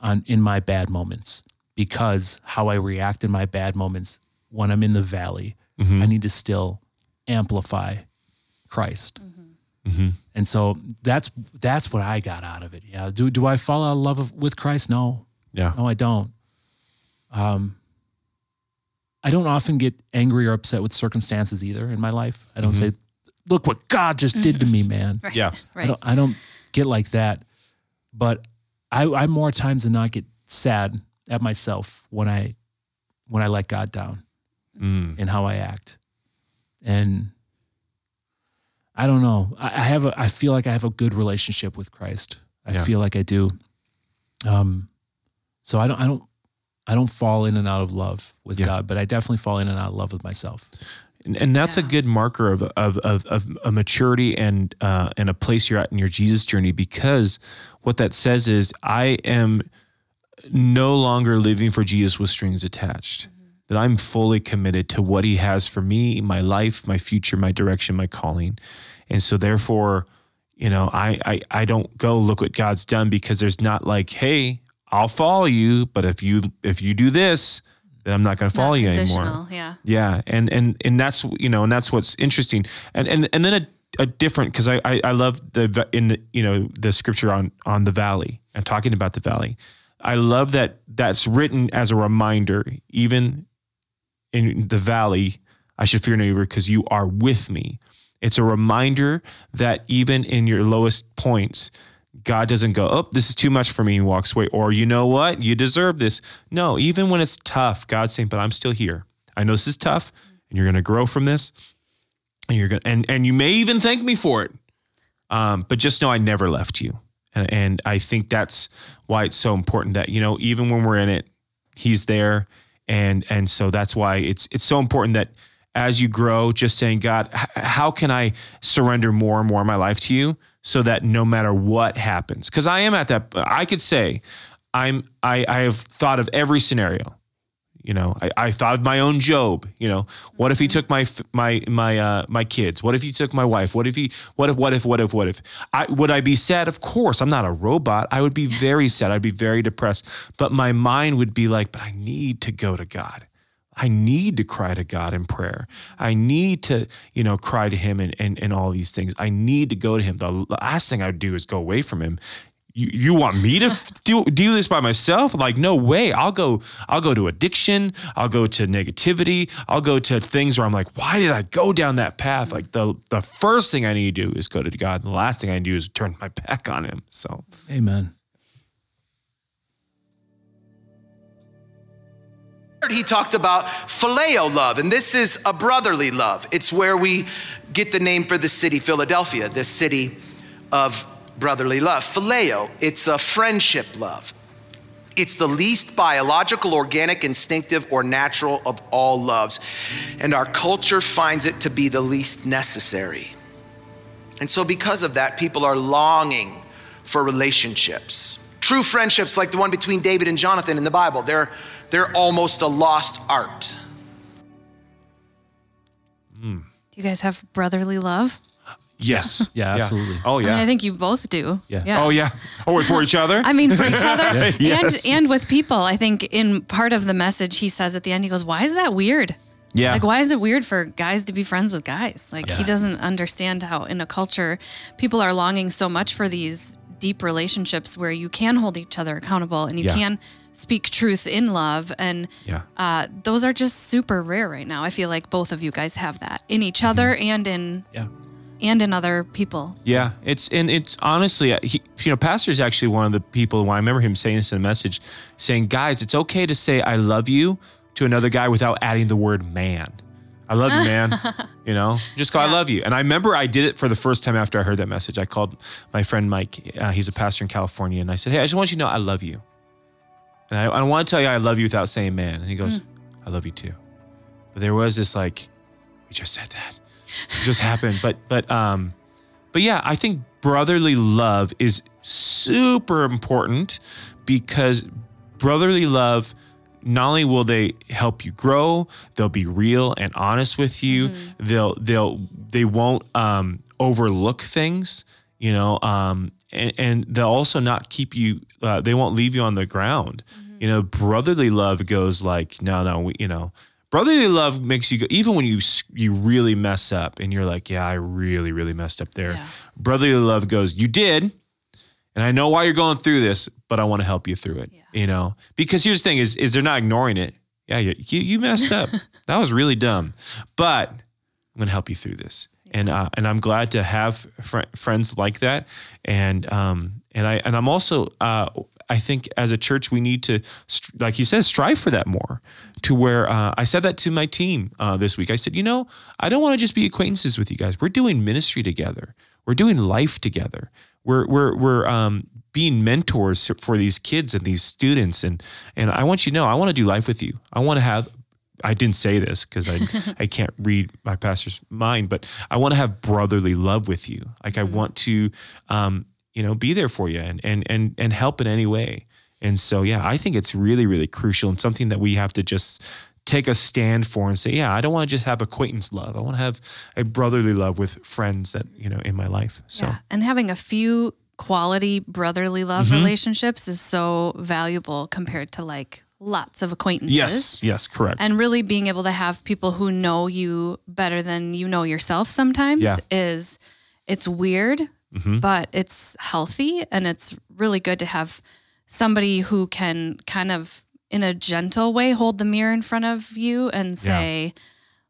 on in my bad moments because how I react in my bad moments when I'm in the valley, mm-hmm. I need to still amplify Christ. Mm-hmm. mm-hmm. And so that's that's what I got out of it. Yeah. Do do I fall out of love with Christ? No.
Yeah.
No, I don't. Um, I don't often get angry or upset with circumstances either in my life. I don't mm-hmm. say, "Look what God just did to me, man."
right.
Yeah. *laughs*
Right. I don't, I don't get like that, but I, I more times than not get sad at myself when I when I let God down
Mm.
in how I act. And I don't know. I, I have a I feel like I have a good relationship with Christ. I
Yeah.
feel like I do. Um so I don't I don't I don't fall in and out of love with
Yeah.
God, but I definitely fall in and out of love with myself.
And, and that's a good marker of, of, of, of a maturity and, uh, and a place you're at in your Jesus journey because what that says is I am no longer living for Jesus with strings attached. That I'm fully committed to what he has for me, my life, my future, my direction, my calling. And so therefore, you know, I, I I don't go look what God's done because there's not like, hey, I'll follow you, but if you if you do this, I'm not going to follow you anymore.
Yeah.
Yeah, and and and that's you know, and that's what's interesting, and and and then a, a different because I, I I love the in the you know the scripture on on the valley and talking about the valley. I love that that's written as a reminder, even in the valley, I should fear no evil because you are with me. It's a reminder that even in your lowest points, God doesn't go, oh, this is too much for me and walks away. Or, you know what? You deserve this. No, even when it's tough, God's saying, but I'm still here. I know this is tough and you're going to grow from this. And you're going to, and, and you may even thank me for it. Um, but just know I never left you. And, and I think that's why it's so important that, you know, even when we're in it, he's there. And, and so that's why it's, it's so important that as you grow, just saying, God, how can I surrender more and more of my life to you so that no matter what happens? Because I am at that, I could say, I'm, I, I have thought of every scenario. You know, I, I thought of my own Job. You know, what if he took my my my uh, my kids? What if he took my wife? What if he? What if? What if? What if? What if? I would I be sad? Of course, I'm not a robot. I would be *laughs* very sad. I'd be very depressed. But my mind would be like, but I need to go to God. I need to cry to God in prayer. I need to, you know, cry to Him and and, and all these things. I need to go to Him. The last thing I'd do is go away from Him. You, you want me to *laughs* do do this by myself? Like no way. I'll go. I'll go to addiction. I'll go to negativity. I'll go to things where I'm like, why did I go down that path? Like the the first thing I need to do is go to God, and the last thing I do is turn my back on Him. So
Amen.
He talked about phileo love, and this is a brotherly love. It's where we get the name for the city, Philadelphia, this city of brotherly love. Phileo, it's a friendship love. It's the least biological, organic, instinctive, or natural of all loves. And our culture finds it to be the least necessary. And so, because of that, people are longing for relationships. True friendships, like the one between David and Jonathan in the Bible, they're, they're almost a lost art. Hmm.
Do you guys have brotherly love?
yes, *laughs*
Yeah, absolutely.
Oh
I mean, I think you both do.
Yeah.
Oh yeah. Oh, for each other. *laughs*
I mean, for each other *laughs*
Yes.
and and with people. I think in part of the message he says at the end, he goes, "Why is that weird?
yeah.
Like, why is it weird for guys to be friends with guys? Like, he doesn't understand how in a culture people are longing so much for these deep relationships where you can hold each other accountable and you
Yeah.
can speak truth in love and
Yeah.
uh, those are just super rare right now. I feel like both of you guys have that in each
Mm-hmm.
other and in
Yeah.
and in other people.
Yeah, it's and it's honestly, uh, he, you know, pastor is actually one of the people. When I remember him saying this in a message, saying, "Guys, it's okay to say I love you to another guy without adding the word man. I love you, *laughs* man. you know, just go, I love you." And I remember I did it for the first time after I heard that message. I called my friend Mike. Uh, he's a pastor in California, and I said, "Hey, I just want you to know I love you, and I, I want to tell you I love you without saying man." And he goes, "I love you too." But there was this like, we just said that. It just happened. But but um, but yeah, I think brotherly love is super important because brotherly love not only will they help you grow, they'll be real and honest with you. They'll they'll they won't um, overlook things, you know, um, and, and they'll also not keep you. Uh, they won't leave you on the ground. You know, brotherly love goes like, no, no, we, you know, brotherly love makes you go even when you you really mess up and you're like, yeah, I really really messed up there.
Yeah.
Brotherly love goes, you did, and I know why you're going through this, but I want to help you through it. You know, because here's the thing: is is they're not ignoring it. Yeah, you you, messed up. *laughs* that was really dumb, but I'm going to help you through this. And uh, and I'm glad to have fr- friends like that. And um and I and I'm also uh I think as a church we need to, like you said, strive for that more. To where uh, I said that to my team uh, this week. I said, you know, I don't want to just be acquaintances with you guys. We're doing ministry together. We're doing life together. We're we're we're um, being mentors for these kids and these students, and and I want you to know, I want to do life with you. I want to have I didn't say this because I *laughs* I can't read my pastor's mind, but I want to have brotherly love with you. Like I want to, um, you know, be there for you and and and and help in any way. And so yeah, I think it's really really crucial and something that we have to just take a stand for and say, yeah, I don't want to just have acquaintance love. I want to have a brotherly love with friends that you know in my life. So
Yeah. And having a few quality brotherly love
Mm-hmm.
relationships is so valuable compared to like lots of acquaintances.
yes, yes, correct.
And really being able to have people who know you better than you know yourself sometimes
Yeah.
is it's weird,
Mhm.
but it's healthy and it's really good to have somebody who can kind of in a gentle way hold the mirror in front of you and say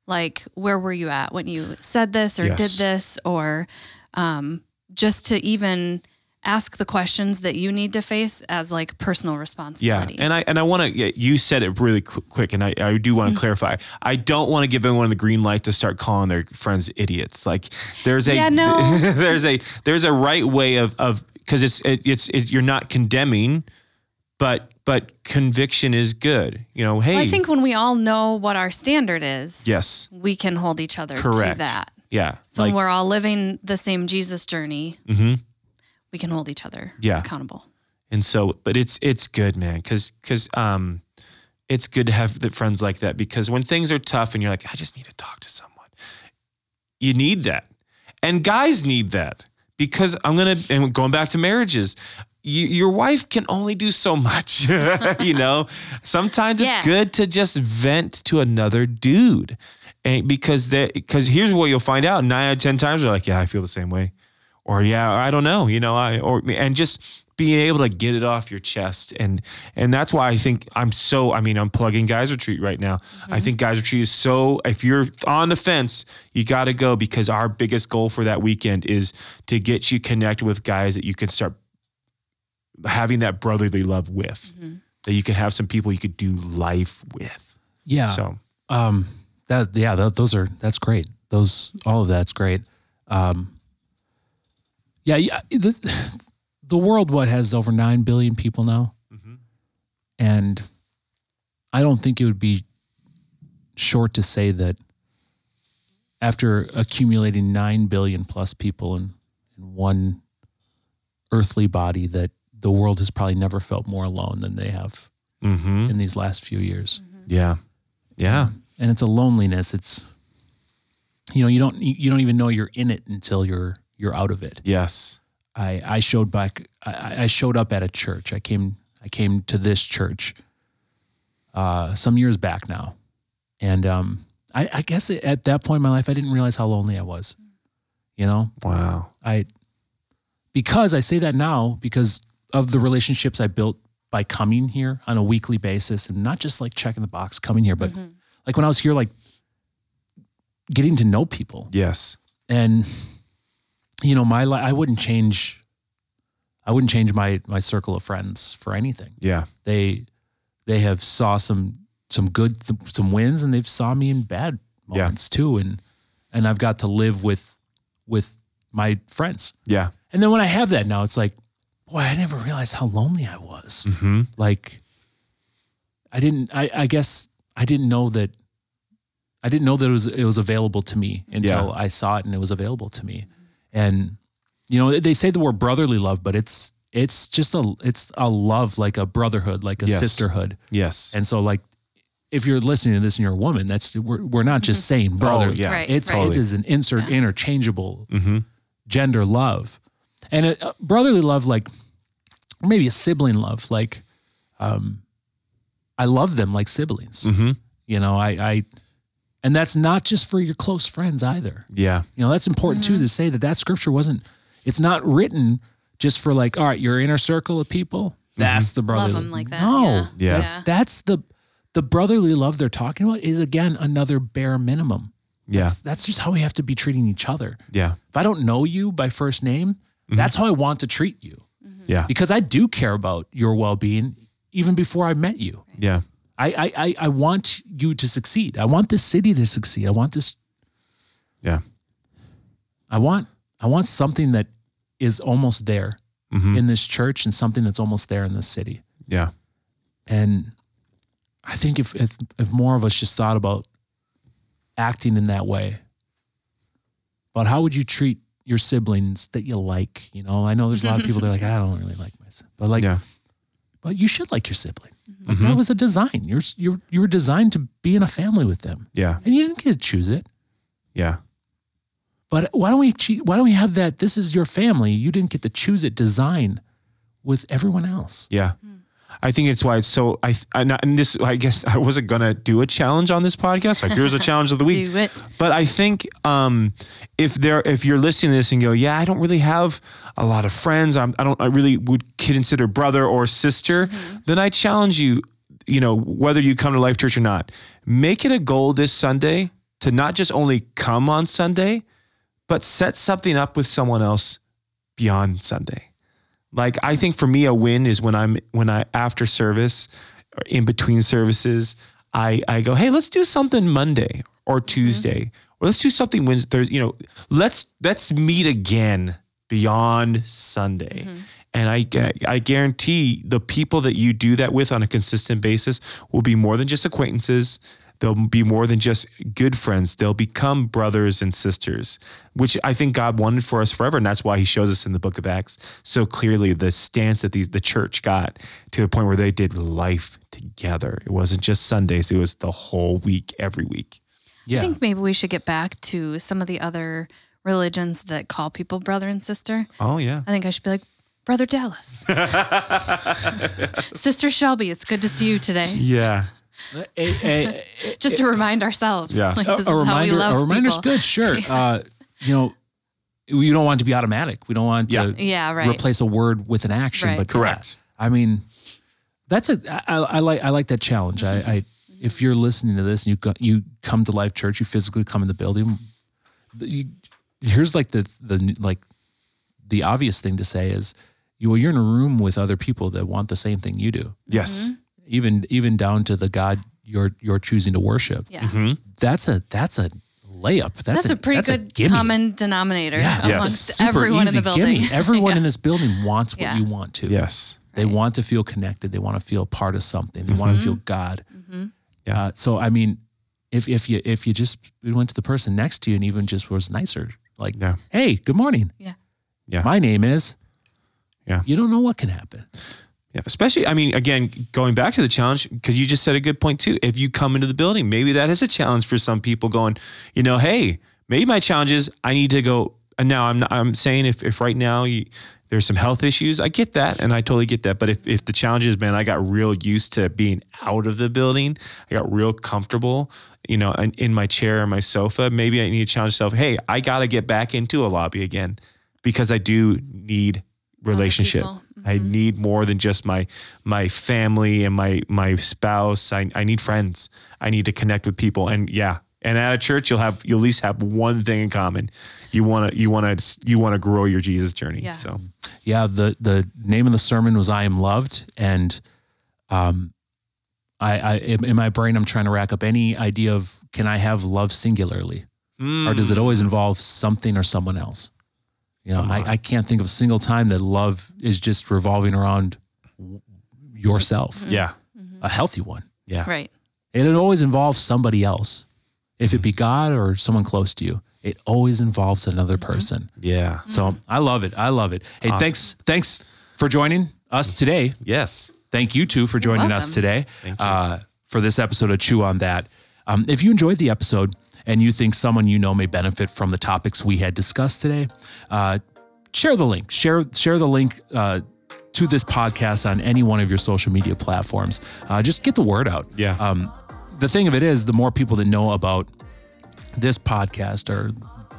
like where were you at when you said this or did this? or um, just to even ask the questions that you need to face as like personal responsibility.
Yeah, and I and I want to. Yeah, you said it really qu- quick, and I, I do want to clarify. I don't want to give anyone the green light to start calling their friends idiots. Like there's a
Yeah, no. *laughs*
there's a there's a right way of of because it's it, it's it, you're not condemning, but but conviction is good. You know, hey,
I think when we all know what our standard is,
yes,
we can hold each other
correct.
to that.
Yeah,
So
like
when we're all living the same Jesus journey,
mhm.
We can hold each other
Yeah.
accountable.
And so, but it's it's good, man, because because um, it's good to have the friends like that because when things are tough and you're like, I just need to talk to someone, you need that, and guys need that because I'm gonna and going back to marriages. You, your wife can only do so much, *laughs* you know. Sometimes
Yeah.
it's good to just vent to another dude, and because that because here's what you'll find out: nine out of ten times they're like, "Yeah, I feel the same way," or "Yeah, I don't know," you know. I or and just being able to get it off your chest and and that's why I think I'm so I mean I'm plugging guys retreat right now. I think guys retreat is so if you're on the fence, you got to go because our biggest goal for that weekend is to get you connected with guys that you can start having that brotherly love with. That you can have some people you could do life with.
Yeah.
So
Um, that yeah, that, those are that's great. Those all of that's great. Um, yeah, yeah. This, *sighs* the world what has over nine billion people now,
Mhm.
and I don't think it would be short to say that after accumulating nine billion plus people in, in one earthly body, that the world has probably never felt more alone than they have
mhm.
in these last few years
yeah. Yeah.
and it's a loneliness it's you know you don't you don't even know you're in it until you're you're out of it
Yes.
i i showed back i i showed up at a church i came i came to this church uh some years back now and um i i guess at that point in my life i didn't realize how lonely i was you know
Wow.
I because I say that now because of the relationships I built by coming here on a weekly basis and not just like checking the box coming here, but like when I was here, like getting to know people
Yes.
and you know my li- I wouldn't change I wouldn't change my my circle of friends for anything.
Yeah.
They they have saw some some good some wins and they've saw me in bad
Yeah.
moments too and and I've got to live with with my friends.
Yeah.
And then when I have that now, it's like, boy, I never realized how lonely I was.
Mm-hmm.
Like, I didn't. I, I guess I didn't know that. I didn't know that it was it was available to me until I saw it and it was available to me. And you know, they say the word brotherly love, but it's it's just a it's a love like a brotherhood, like a
Yes.
sisterhood.
Yes.
And so, like, if you're listening to this and you're a woman, that's we're we're not just saying brother.
yeah.
Right.
It's
right.
it is an insert
Yeah.
interchangeable
Mm-hmm.
gender love and a, a brotherly love like or maybe a sibling love like um i love them like siblings
Mm-hmm.
you know i i and that's not just for your close friends either
Yeah.
you know that's important too to say that that scripture wasn't it's not written just for like all right your inner circle of people that's the brotherly Love
them like that,
no
yeah.
Yeah.
that's that's the the brotherly love they're talking about is again another bare minimum
Yeah.
that's, that's just how we have to be treating each other
Yeah.
if I don't know you by first name,
Mm-hmm.
that's how I want to treat you.
Yeah.
because I do care about your well being even before I met you.
Yeah.
I, I, I, I want you to succeed. I want this city to succeed. I want this.
Yeah.
I want. I want something that is almost there
Mhm.
in this church, and something that's almost there in this city.
Yeah.
And I think if if, if more of us just thought about acting in that way, but how would you treat your siblings that you like? You know, I know there's a lot of people that are like, *laughs* I don't really like my but like,
Yeah.
but you should like your sibling. Like that mm-hmm. was a design. You're you're you were designed to be in a family with them,
Yeah.
and you didn't get to choose it.
Yeah.
But why don't we che- why don't we have that? This is your family. You didn't get to choose it. Design with everyone else.
Yeah. Hmm. I think it's why it's so. I I not, and this I guess I wasn't gonna do a challenge on this podcast. Like here's a challenge of the *laughs* week.
Do it.
But I think um, if there if you're listening to this and go, yeah, I don't really have a lot of friends. I'm, I don't. I really would consider brother or sister. Then I challenge you. You know whether you come to Life Church or not, make it a goal this Sunday to not just only come on Sunday, but set something up with someone else beyond Sunday. Like I think for me a win is when I'm when I after service or in between services, I I go, "Hey, let's do something Monday or mm-hmm. Tuesday. Or let's do something Wednesday, Thursday, you know, let's let's meet again beyond Sunday." Mm-hmm. And I I guarantee the people that you do that with on a consistent basis will be more than just acquaintances. They'll be more than just good friends. They'll become brothers and sisters, which I think God wanted for us forever. And that's why he shows us in the book of Acts so clearly the stance that these, the church got to a point where they did life together. It wasn't just Sundays, it was the whole week, every week.
Yeah.
I think maybe we should get back to some of the other religions that call people brother and sister.
Oh, yeah.
I think I should be like, Brother Dallas. *laughs* *laughs* Sister Shelby, it's good to see you today.
Yeah.
A- a- *laughs*
Just to remind ourselves.
Yeah.
Like,
a,
this
a
is how we
reminder.
love
A reminder's
people.
good. Sure. *laughs* Uh, you know, we don't want it to be automatic. We don't want
Yeah.
to
Yeah, right.
replace a word with an action.
Right.
But
Correct.
yeah, I mean, that's a. I, I like. I like that challenge. I, I. If you're listening to this and you go, you come to Life Church, you physically come in the building. You, here's like the the like the obvious thing to say is, you well, you're in a room with other people that want the same thing you do.
Yes.
Even even down to the God you're you're choosing to worship.
Yeah.
Mm-hmm.
That's a that's a layup. That's,
That's, a, pretty
that's
good
gimme.
common denominator
Yeah,
Yes.
amongst
Super
everyone
easy
in the building.
gimme. *laughs* Everyone
Yeah.
in this building wants what
Yeah.
you want to.
Yes.
They
Right.
want to feel connected. They want to feel part of something. They want to feel God.
Yeah.
Uh, so I mean, if if you if you just went to the person next to you and even just was nicer, like,
Yeah.
hey, good morning.
Yeah.
Yeah.
My name is.
Yeah.
You don't know what can happen.
Yeah, especially, I mean, again, going back to the challenge, because you just said a good point too. If you come into the building, maybe that is a challenge for some people going, you know, hey, maybe my challenge is I need to go. And now I'm not, I'm saying if, if right now you, there's some health issues, I get that. And I totally get that. But if, if the challenge is, man, I got real used to being out of the building, I got real comfortable, you know, in, in my chair or my sofa, maybe I need to challenge myself, hey, I got to get back into a lobby again because I do need relationship.
People.
I need more than just my my family and my my spouse. I, I need friends. I need to connect with people. And yeah, and at a church you'll have you'll at least have one thing in common. You want to you want to you want to grow your Jesus journey.
Yeah.
So
Yeah. The the name of the sermon was "I Am Loved," and um, I, I in in my brain I'm trying to rack up any idea of can I have love singularly. or does it always involve something or someone else? You know, I, I can't think of a single time that love is just revolving around w- yourself,
yeah.
a healthy one.
Yeah.
Right.
And it always involves somebody else. If it be God or someone close to you, it always involves another person.
Yeah.
So I love it. I love it. Hey, thanks, thanks for joining us today.
Yes.
Thank you too for joining us
welcome.
today Uh, for this episode of Chew on That. Um, if you enjoyed the episode and you think someone you know may benefit from the topics we had discussed today, uh, share the link. Share share the link uh, to this podcast on any one of your social media platforms. Uh, just get the word out.
Yeah.
Um, the thing of it is, the more people that know about this podcast or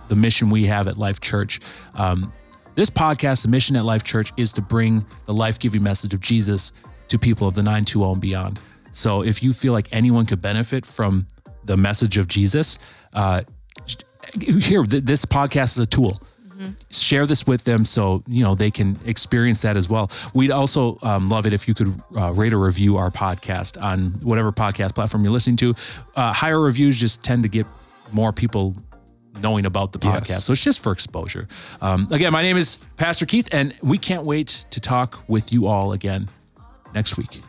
the mission we have at Life Church, um, this podcast, the mission at Life Church, is to bring the life giving message of Jesus to people of the 920 and beyond. So if you feel like anyone could benefit from the message of Jesus, uh, here, th- this podcast is a tool. share this with them so you know they can experience that as well. We'd also um, love it if you could uh, rate or review our podcast on whatever podcast platform you're listening to. Uh, higher reviews just tend to get more people knowing about the podcast.
Yes.
So it's just for exposure. Um, again, my name is Pastor Keith, and we can't wait to talk with you all again next week.